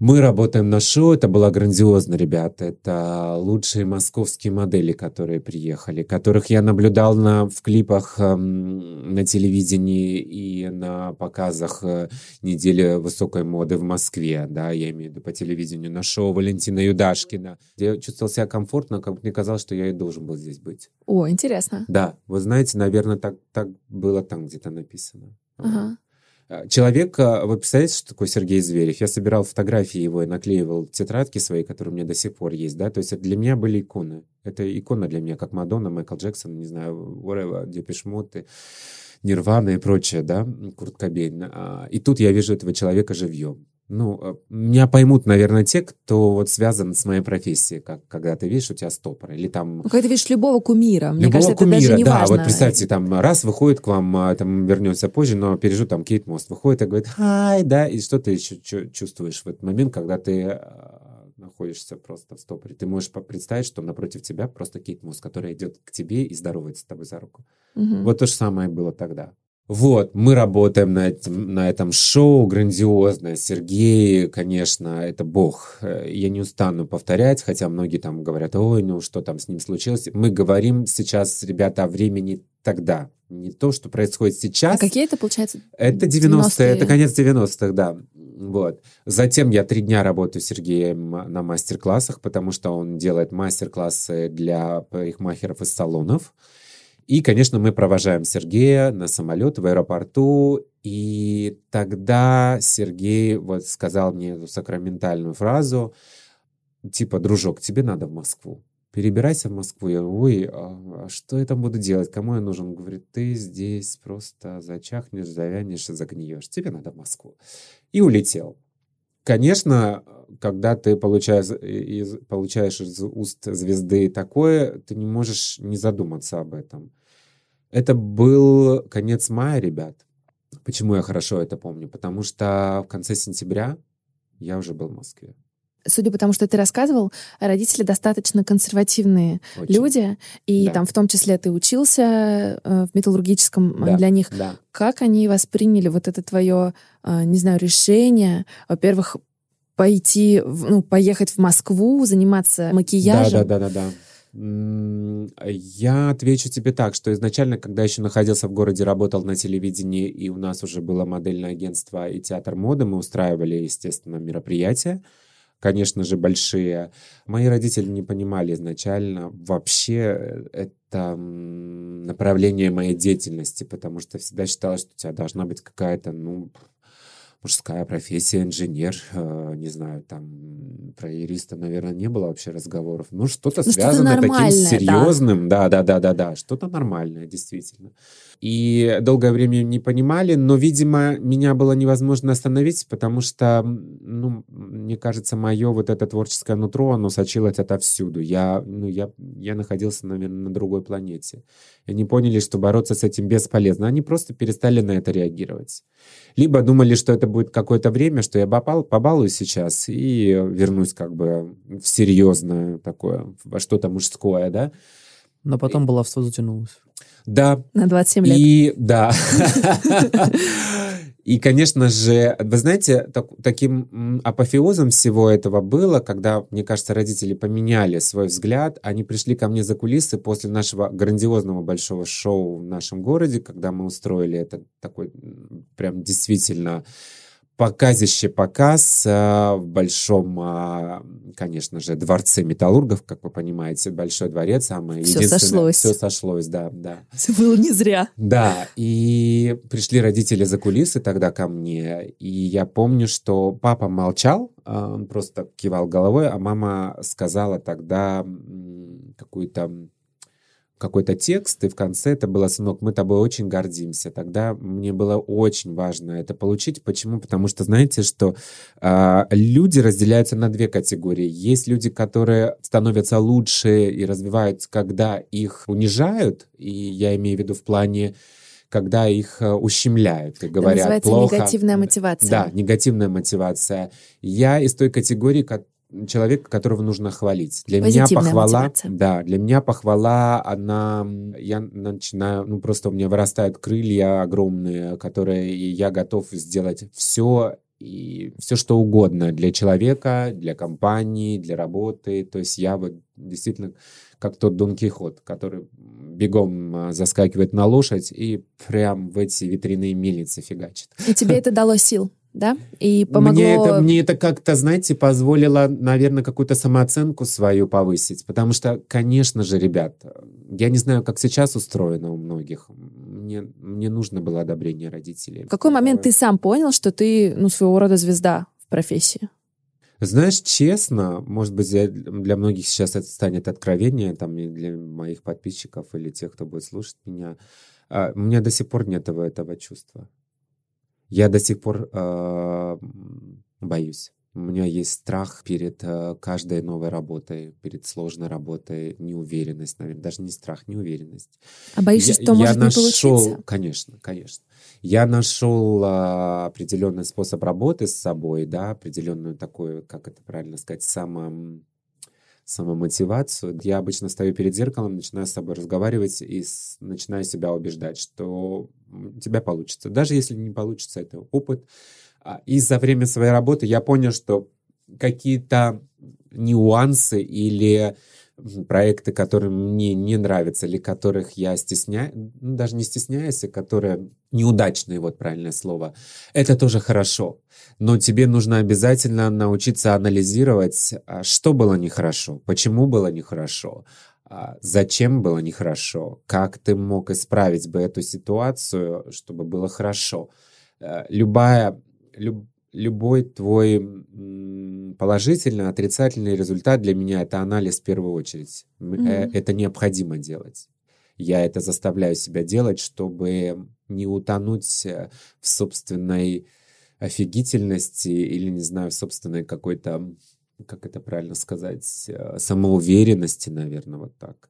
Мы работаем на шоу, это было грандиозно, ребята. Это лучшие московские модели, которые приехали, которых я наблюдал на, в клипах э, на телевидении и на показах э, недели высокой моды в Москве, да, я имею в виду по телевидению, на шоу Валентина Юдашкина. Я чувствовал себя комфортно, как мне казалось, что я и должен был здесь быть. О, интересно. Да, вы знаете, наверное, так, так было там где-то написано. Ага. А, человек, вы представляете, что такое Сергей Зверев? Я собирал фотографии его и наклеивал тетрадки свои, которые у меня до сих пор есть, да, то есть для меня были иконы. Это икона для меня, как Мадонна, Майкл Джексон, не знаю, whatever, Депешмоты, Нирвана и прочее, да, Курт Кобейн. А, и тут я вижу этого человека живьем. Ну, э, меня поймут, наверное, те, кто вот связан с моей профессией, как когда ты видишь, у тебя стопор, или там... Ну, когда ты видишь любого кумира, мне любого кажется, кумира, это даже не да, важно. вот представьте, там раз выходит к вам, а, там вернется позже, но пережу там Кейт Мост, выходит и говорит, хай, да, и что ты еще чувствуешь в этот момент, когда ты а, находишься просто в стопоре. Ты можешь представить, что напротив тебя просто Кейт Мост, которая идет к тебе и здоровается с тобой за руку. Мгм. Вот то же самое было тогда. Вот, мы работаем на этом, на этом шоу грандиозное. Сергей, конечно, это бог. Э, Я не устану повторять, хотя многие там говорят, ой, ну что там с ним случилось. Мы говорим сейчас, ребята, о времени тогда. Не то, что происходит А сейчас. какие это, получается? Это 90-е, это конец 90-х, да. Вот. Затем я три дня работаю с Сергеем на мастер-классах, потому что он делает мастер-классы для парикмахеров из салонов. И, конечно, мы провожаем Сергея на самолет в аэропорту. И тогда Сергей вот сказал мне эту сакраментальную фразу, типа, дружок, тебе надо в Москву. Перебирайся в Москву. Я, ой, а, а что я там буду делать? Кому я нужен? Он говорит, ты здесь просто зачахнешь, завянешь загниешь. Тебе надо в Москву. И улетел. Конечно, когда ты получаешь из, получаешь из уст звезды такое, ты не можешь не задуматься об этом. Это был конец мая, ребят. Почему я хорошо это помню? Потому что в конце сентября я уже был в Москве. Судя по тому, что ты рассказывал, родители достаточно консервативные Очень. люди, и Да. там в том числе ты учился э, в металлургическом э, Да, для них. Да. Как они восприняли вот это твое, э, не знаю, решение, во-первых, пойти, ну, поехать в Москву, заниматься макияжем? Да, да, да, да, да. Я отвечу тебе так, что изначально, когда еще находился в городе, работал на телевидении, и у нас уже было модельное агентство и театр моды, мы устраивали, естественно, мероприятия, конечно же, большие. Мои родители не понимали изначально вообще это м, направление моей деятельности, потому что всегда считалось, что у тебя должна быть какая-то, ну, мужская профессия, инженер, э, не знаю, там про юриста, наверное, не было вообще разговоров. Ну, что-то Ну, что-то связанное таким нормальное, да. серьезным. Да, да, да, да, да, что-то нормальное, действительно. И долгое время не понимали, но, видимо, меня было невозможно остановить, потому что, ну, мне кажется, мое вот это творческое нутро, оно сочилось отовсюду. Я, ну, я, я находился, наверное, на другой планете. И они поняли, что бороться с этим бесполезно. Они просто перестали на это реагировать. Либо думали, что это будет какое-то время, что я попал, побалуюсь сейчас и вернусь как бы в серьезное такое, во что-то мужское, да? Но потом баловство затянулось. Да, На 27 лет. и да. И, конечно же, вы знаете, так- таким апофеозом всего этого было, когда, мне кажется, родители поменяли свой взгляд. Они пришли ко мне за кулисы после нашего грандиозного большого шоу в нашем городе, когда мы устроили это такой прям действительно показище показ а, в большом, а, конечно же, дворце металлургов, как вы понимаете, большой дворец, самое Всё единственное. сошлось. Все сошлось, да, да. Все было не зря. Да, и пришли родители за кулисы тогда ко мне, и я помню, что папа молчал, а, он просто кивал головой, а мама сказала тогда какую-то какой-то текст, и в конце это было «Сынок, мы тобой очень гордимся». Тогда мне было очень важно это получить. Почему? Потому что знаете, что а, люди разделяются на две категории. Есть люди, которые становятся лучше и развиваются, когда их унижают, и я имею в виду в плане когда их э, ущемляют и Это говорят называется плохо. негативная мотивация. Да, негативная мотивация. Я из той категории, человека, которого нужно хвалить. Для меня похвала, мотивация. да, для меня похвала, она, я начинаю, ну просто у меня вырастают крылья огромные, которые я готов сделать все и все что угодно для человека, для компании, для работы. То есть я вот действительно как тот Дон Кихот, который бегом а, заскакивает на лошадь и прям в эти ветряные мельницы фигачит. И тебе это дало сил? Да? И помогло... Мне это, мне это как-то, знаете, позволило, наверное, какую-то самооценку свою повысить. Потому что, конечно же, ребят, я не знаю, как сейчас устроено у многих. Мне, мне нужно было одобрение родителей. В какой момент ты сам понял, что ты, ну, своего рода звезда в профессии? Знаешь, честно, может быть, для многих сейчас это станет откровение, там, и для моих подписчиков или тех, кто будет слушать меня. А, у меня до сих пор нет этого, этого чувства. Я до сих пор э, боюсь. У меня есть страх перед э, каждой новой работой, перед сложной работой, неуверенность, наверное, даже не страх, неуверенность. А боишься, я, что может я нашел, не получиться? Конечно, конечно. Я нашел э, определенный способ работы с собой, да, определенную такую, как это правильно сказать, само самомотивацию. Я обычно стою перед зеркалом, начинаю с собой разговаривать и с, начинаю себя убеждать, что у тебя получится. Даже если не получится, это опыт. А, и за время своей работы я понял, что какие-то нюансы или проекты, которые мне не нравятся, или которых я стесняюсь, ну, даже не стесняюсь, а которые неудачные, вот правильное слово, это тоже хорошо. Но тебе нужно обязательно научиться анализировать, а, что было нехорошо, почему было нехорошо, а, зачем было нехорошо, как ты мог исправить бы эту ситуацию, чтобы было хорошо. Э, любая, люб, любой твой положительный, отрицательный результат для меня это анализ в первую очередь. Mm-hmm. Это необходимо делать. Я это заставляю себя делать, чтобы не утонуть э, в собственной офигительности или, не знаю, в собственной какой-то, как это правильно сказать, э, самоуверенности, наверное, вот так.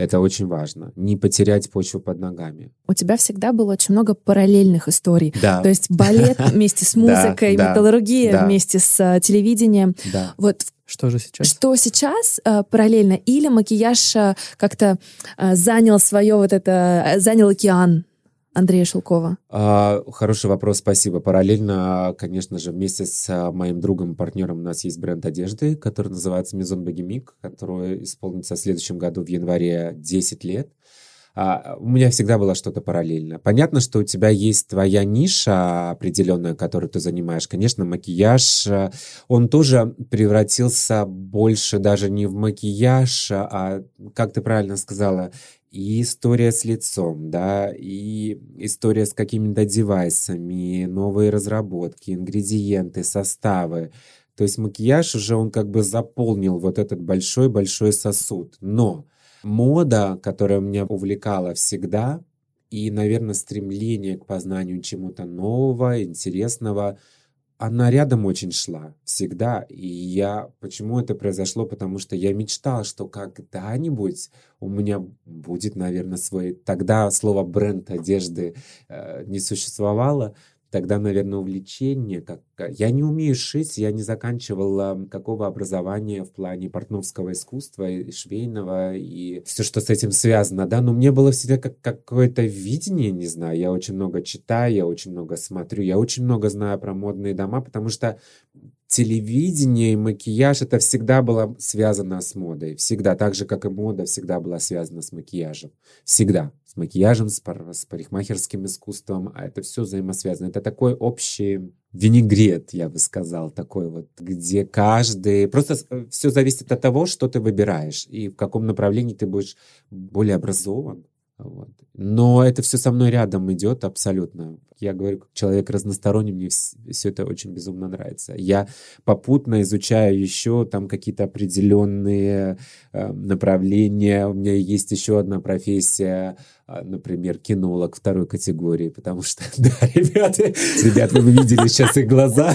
Это очень важно. Не потерять почву под ногами. У тебя всегда было очень много параллельных историй. Да. То есть балет вместе с музыкой, металлургия вместе с э, телевидением. Да. Вот что же сейчас? Что сейчас э, параллельно? Или макияж э, как-то э, занял свое вот это, э, занял океан Андрея Шелкова? А, хороший вопрос, спасибо. Параллельно, конечно же, вместе с а, моим другом и партнером у нас есть бренд одежды, который называется Maison Bohemique, который исполнится в следующем году в январе 10 лет. А, у меня всегда было что-то параллельно. Понятно, что у тебя есть твоя ниша определенная, которую ты занимаешь. Конечно, макияж, а, он тоже превратился больше даже не в макияж, а, как ты правильно сказала, и история с лицом, да, и история с какими-то девайсами, новые разработки, ингредиенты, составы. То есть макияж уже он как бы заполнил вот этот большой-большой сосуд. Но мода, которая меня увлекала всегда, и, наверное, стремление к познанию чему-то нового, интересного – она рядом очень шла всегда. И я... Почему это произошло? Потому что я мечтал, что когда-нибудь у меня будет, наверное, свой... Тогда слово бренд одежды э, не существовало тогда, наверное, увлечение. Как... Я не умею шить, я не заканчивала какого образования в плане портновского искусства, и швейного, и все, что с этим связано, да, но мне было всегда как какое-то видение, не знаю, я очень много читаю, я очень много смотрю, я очень много знаю про модные дома, потому что телевидение и макияж это всегда было связано с модой. Всегда. Так же, как и мода всегда была связана с макияжем. Всегда. С макияжем, с, пар с парикмахерским искусством. А это все взаимосвязано. Это такой общий винегрет, я бы сказал, такой вот, где каждый... Просто э, все зависит от того, что ты выбираешь и в каком направлении ты будешь более образован. Вот. Но это все со мной рядом идет абсолютно. Я говорю, как человек разносторонний, мне все это очень безумно нравится. Я попутно изучаю еще там какие-то определенные э, направления. У меня есть еще одна профессия, э, например, кинолог второй категории, потому что, да, ребята, ребят, вы видели сейчас их глаза.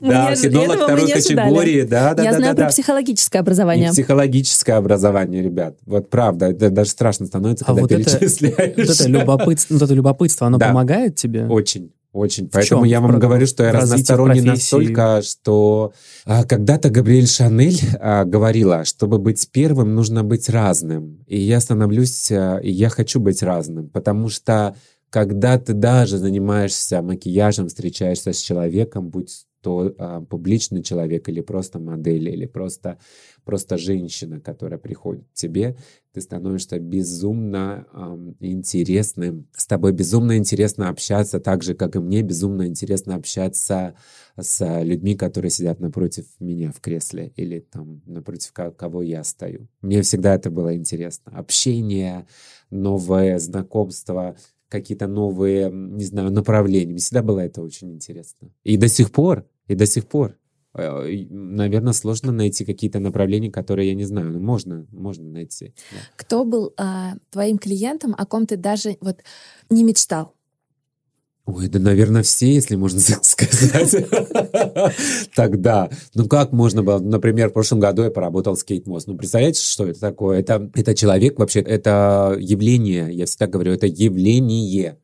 Да, кинолог второй категории, да, да, да. Я знаю про психологическое образование. Психологическое образование, ребят. Вот правда, это даже страшно становится, а когда перечисляешь. Вот это любопытство, любопытство, оно помогает тебе? Очень. Очень. В Поэтому чем? я вам говорю, что я разносторонний настолько, что а, когда-то Габриэль Шанель а, говорила, чтобы быть первым, нужно быть разным. И я становлюсь, а, и я хочу быть разным, потому что когда ты даже занимаешься макияжем, встречаешься с человеком, будь то а, публичный человек или просто модель, или просто, просто женщина, которая приходит к тебе, ты становишься безумно э, интересным. С тобой безумно интересно общаться, так же, как и мне безумно интересно общаться с людьми, которые сидят напротив меня в кресле или там напротив кого я стою. Мне всегда это было интересно. Общение, новое знакомство, какие-то новые, не знаю, направления. Мне всегда было это очень интересно. И до сих пор и до сих пор, э, наверное, сложно найти какие-то направления, которые я не знаю. Но можно, можно найти. Да. Кто был а, твоим клиентом, о ком ты даже вот не мечтал? Ой, да, наверное, все, если можно так сказать. Тогда. Ну, как можно было? Например, в прошлом году я поработал с Кейт Мосс. Ну, представляете, что это такое? Это, это человек вообще, это явление. Я всегда говорю, это явление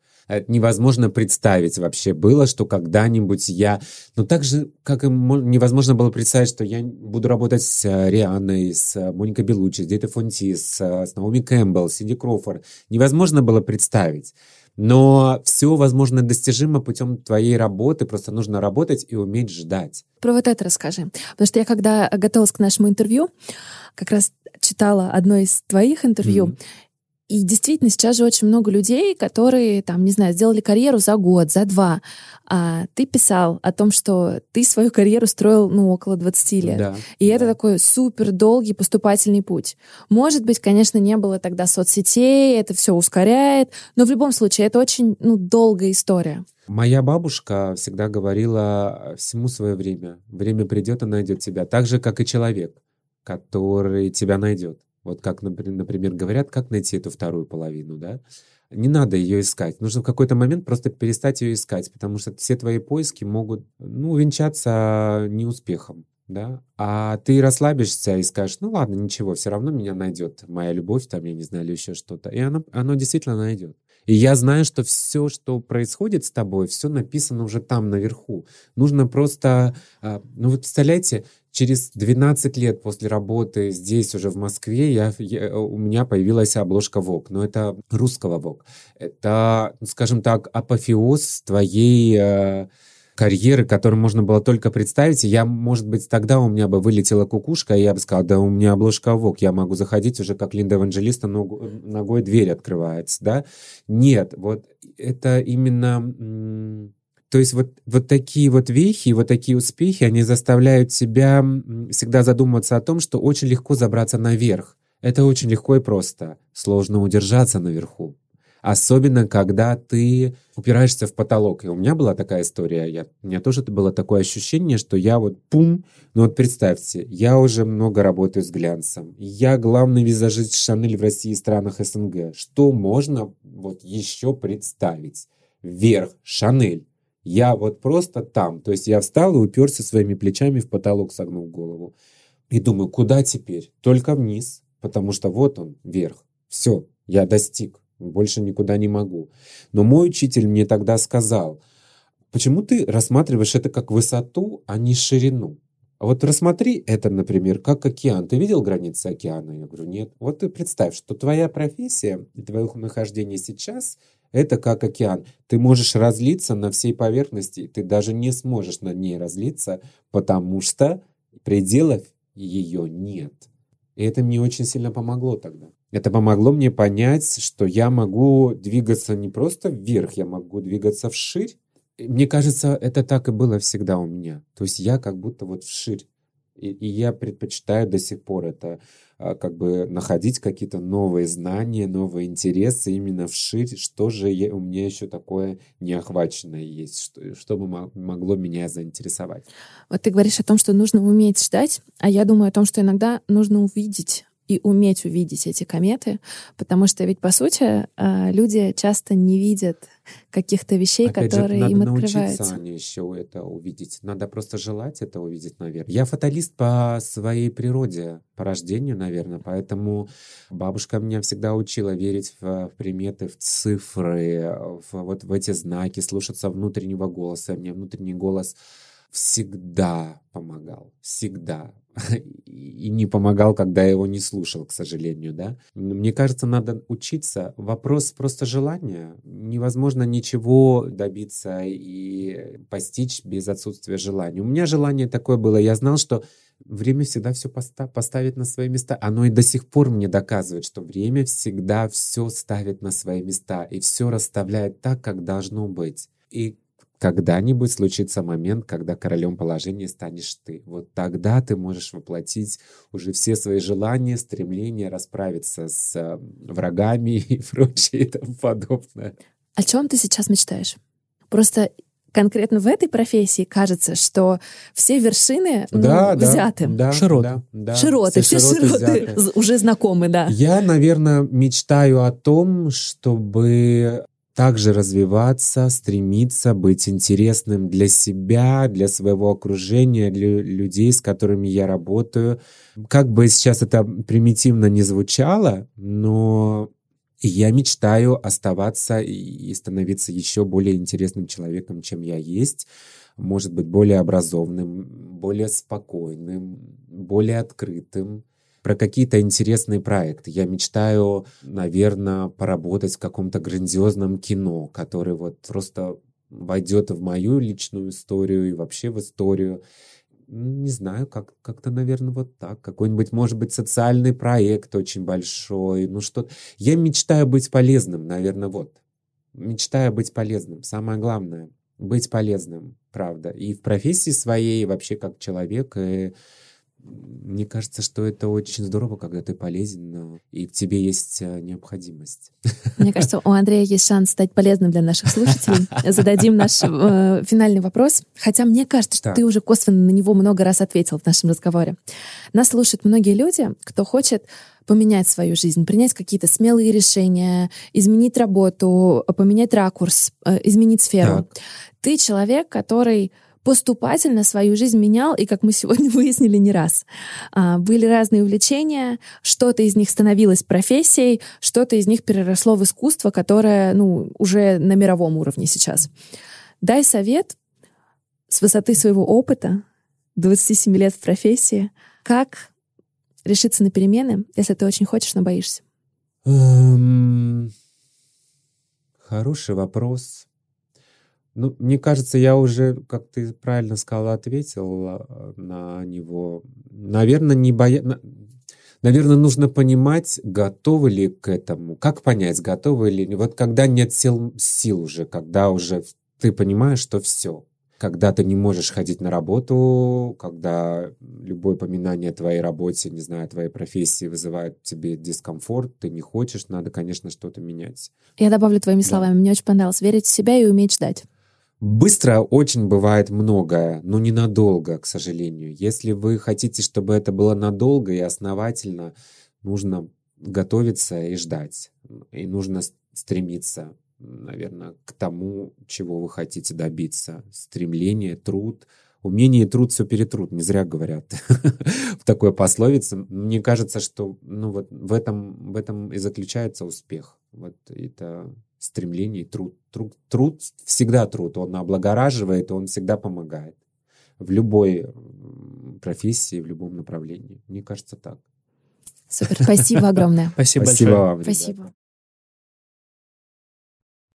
невозможно представить вообще было, что когда-нибудь я... Ну, так же, как и невозможно было представить, что я буду работать с э, Рианной, с э, Моникой Белучи, с Дейтой Фонти, с, э, с Наоми Кэмпбелл, с Синди Кроуфорд. Невозможно было представить. Но все возможно достижимо путем твоей работы, просто нужно работать и уметь ждать. Про вот это расскажи. Потому что я, когда готовилась к нашему интервью, как раз читала одно из твоих интервью, mm-hmm. И действительно, сейчас же очень много людей, которые, там, не знаю, сделали карьеру за год, за два. А ты писал о том, что ты свою карьеру строил, ну, около 20 лет. Да, и да. это такой супер долгий поступательный путь. Может быть, конечно, не было тогда соцсетей, это все ускоряет, но в любом случае это очень, ну, долгая история. Моя бабушка всегда говорила всему свое время. Время придет и найдет тебя. Так же, как и человек, который тебя найдет. Вот как, например, говорят, как найти эту вторую половину, да? Не надо ее искать. Нужно в какой-то момент просто перестать ее искать, потому что все твои поиски могут, ну, венчаться неуспехом, да? А ты расслабишься и скажешь, ну ладно, ничего, все равно меня найдет моя любовь, там, я не знаю, или еще что-то. И оно, оно действительно найдет. И я знаю, что все, что происходит с тобой, все написано уже там, наверху. Нужно просто... А, ну вот представляете, через 12 лет после работы здесь, уже в Москве, я, я, у меня появилась обложка Vogue. Но это русского Vogue. Это, ну, скажем так, апофеоз твоей э, карьеры, которую можно было только представить. Я, может быть, тогда у меня бы вылетела кукушка, и я бы сказал, да у меня обложка Vogue, я могу заходить уже как Линда Евангелиста, ногу, ногой дверь открывается, да? Нет, вот это именно то есть вот, вот такие вот вехи, вот такие успехи, они заставляют себя всегда задумываться о том, что очень легко забраться наверх. Это очень легко и просто. Сложно удержаться наверху. Особенно, когда ты упираешься в потолок. И у меня была такая история. Я, у меня тоже было такое ощущение, что я вот пум. Ну вот представьте, я уже много работаю с глянцем. Я главный визажист Шанель в России и странах СНГ. Что можно вот еще представить? Вверх, Шанель. Я вот просто там. То есть я встал и уперся своими плечами в потолок, согнул голову. И думаю, куда теперь? Только вниз. Потому что вот он, вверх. Все, я достиг. Больше никуда не могу. Но мой учитель мне тогда сказал, почему ты рассматриваешь это как высоту, а не ширину? Вот рассмотри это, например, как океан. Ты видел границы океана? Я говорю, нет. Вот ты представь, что твоя профессия и твое нахождение сейчас это как океан. Ты можешь разлиться на всей поверхности, ты даже не сможешь над ней разлиться, потому что пределов ее нет. И это мне очень сильно помогло тогда. Это помогло мне понять, что я могу двигаться не просто вверх, я могу двигаться вширь. Мне кажется, это так и было всегда у меня. То есть я как будто вот вширь. И, я предпочитаю до сих пор это а, как бы находить какие-то новые знания, новые интересы именно вширь, что же я, у меня еще такое неохваченное есть, что, что бы могло меня заинтересовать. Вот ты говоришь о том, что нужно уметь ждать, а я думаю о том, что иногда нужно увидеть и уметь увидеть эти кометы, потому что ведь, по сути, а, люди часто не видят каких-то вещей, Опять которые же, им открываются. Надо еще это увидеть. Надо просто желать это увидеть, наверное. Я фаталист по своей природе, по рождению, наверное, поэтому бабушка меня всегда учила верить в, в приметы, в цифры, в, вот в эти знаки, слушаться внутреннего голоса. Мне внутренний голос всегда помогал, всегда. И не помогал, когда я его не слушал, к сожалению, да. Мне кажется, надо учиться. Вопрос просто желания. Невозможно ничего добиться и постичь без отсутствия желания. У меня желание такое было. Я знал, что время всегда все поста- поставит на свои места. Оно и до сих пор мне доказывает, что время всегда все ставит на свои места и все расставляет так, как должно быть. И когда-нибудь случится момент, когда королем положения станешь ты. Вот тогда ты можешь воплотить уже все свои желания, стремления, расправиться с э, врагами и прочее и тому подобное. О чем ты сейчас мечтаешь? Просто конкретно в этой профессии кажется, что все вершины ну, да, взяты. Да, широты. Да, да, широты, все, все широты, широты уже знакомы, да. Я, наверное, мечтаю о том, чтобы также развиваться, стремиться быть интересным для себя, для своего окружения, для людей, с которыми я работаю. Как бы сейчас это примитивно не звучало, но я мечтаю оставаться и становиться еще более интересным человеком, чем я есть. Может быть, более образованным, более спокойным, более открытым про какие-то интересные проекты. Я мечтаю, наверное, поработать в каком-то грандиозном кино, который вот просто войдет в мою личную историю и вообще в историю. Не знаю, как, как-то, наверное, вот так. Какой-нибудь, может быть, социальный проект очень большой. Ну что Я мечтаю быть полезным, наверное, вот. Мечтаю быть полезным. Самое главное — быть полезным, правда. И в профессии своей, и вообще как человек, и мне кажется, что это очень здорово, когда ты полезен, и в тебе есть э, необходимость. Мне кажется, у Андрея есть шанс стать полезным для наших слушателей. Зададим наш э, финальный вопрос. Хотя мне кажется, что так. ты уже косвенно на него много раз ответил в нашем разговоре. Нас слушают многие люди, кто хочет поменять свою жизнь, принять какие-то смелые решения, изменить работу, поменять ракурс, э, изменить сферу. Так. Ты человек, который поступательно свою жизнь менял, и, как мы сегодня выяснили, не раз. А, были разные увлечения, что-то из них становилось профессией, что-то из них переросло в искусство, которое ну, уже на мировом уровне сейчас. Дай совет с высоты своего опыта, 27 лет в профессии, как решиться на перемены, если ты очень хочешь, но боишься? Um, хороший вопрос. Ну, мне кажется, я уже, как ты правильно сказала, ответил а, на него. Наверное, не боя... Наверное, нужно понимать, готовы ли к этому. Как понять, готовы ли? Вот когда нет сил, сил уже, когда уже ты понимаешь, что все. Когда ты не можешь ходить на работу, когда любое поминание о твоей работе, не знаю, о твоей профессии вызывает тебе дискомфорт, ты не хочешь, надо, конечно, что-то менять. Я добавлю твоими словами. Да. Мне очень понравилось верить в себя и уметь ждать. Быстро очень бывает многое, но ненадолго, к сожалению. Если вы хотите, чтобы это было надолго и основательно, нужно готовиться и ждать. И нужно стремиться, наверное, к тому, чего вы хотите добиться. Стремление, труд. Умение и труд все перетрут, не зря говорят в такой пословице. Мне кажется, что ну, вот в, этом, в этом и заключается успех. Вот это стремление, труд. Труд, труд всегда труд, он облагораживает, он всегда помогает. В любой профессии, в любом направлении. Мне кажется, так. Супер, спасибо огромное. Спасибо, спасибо большое. Вам, спасибо.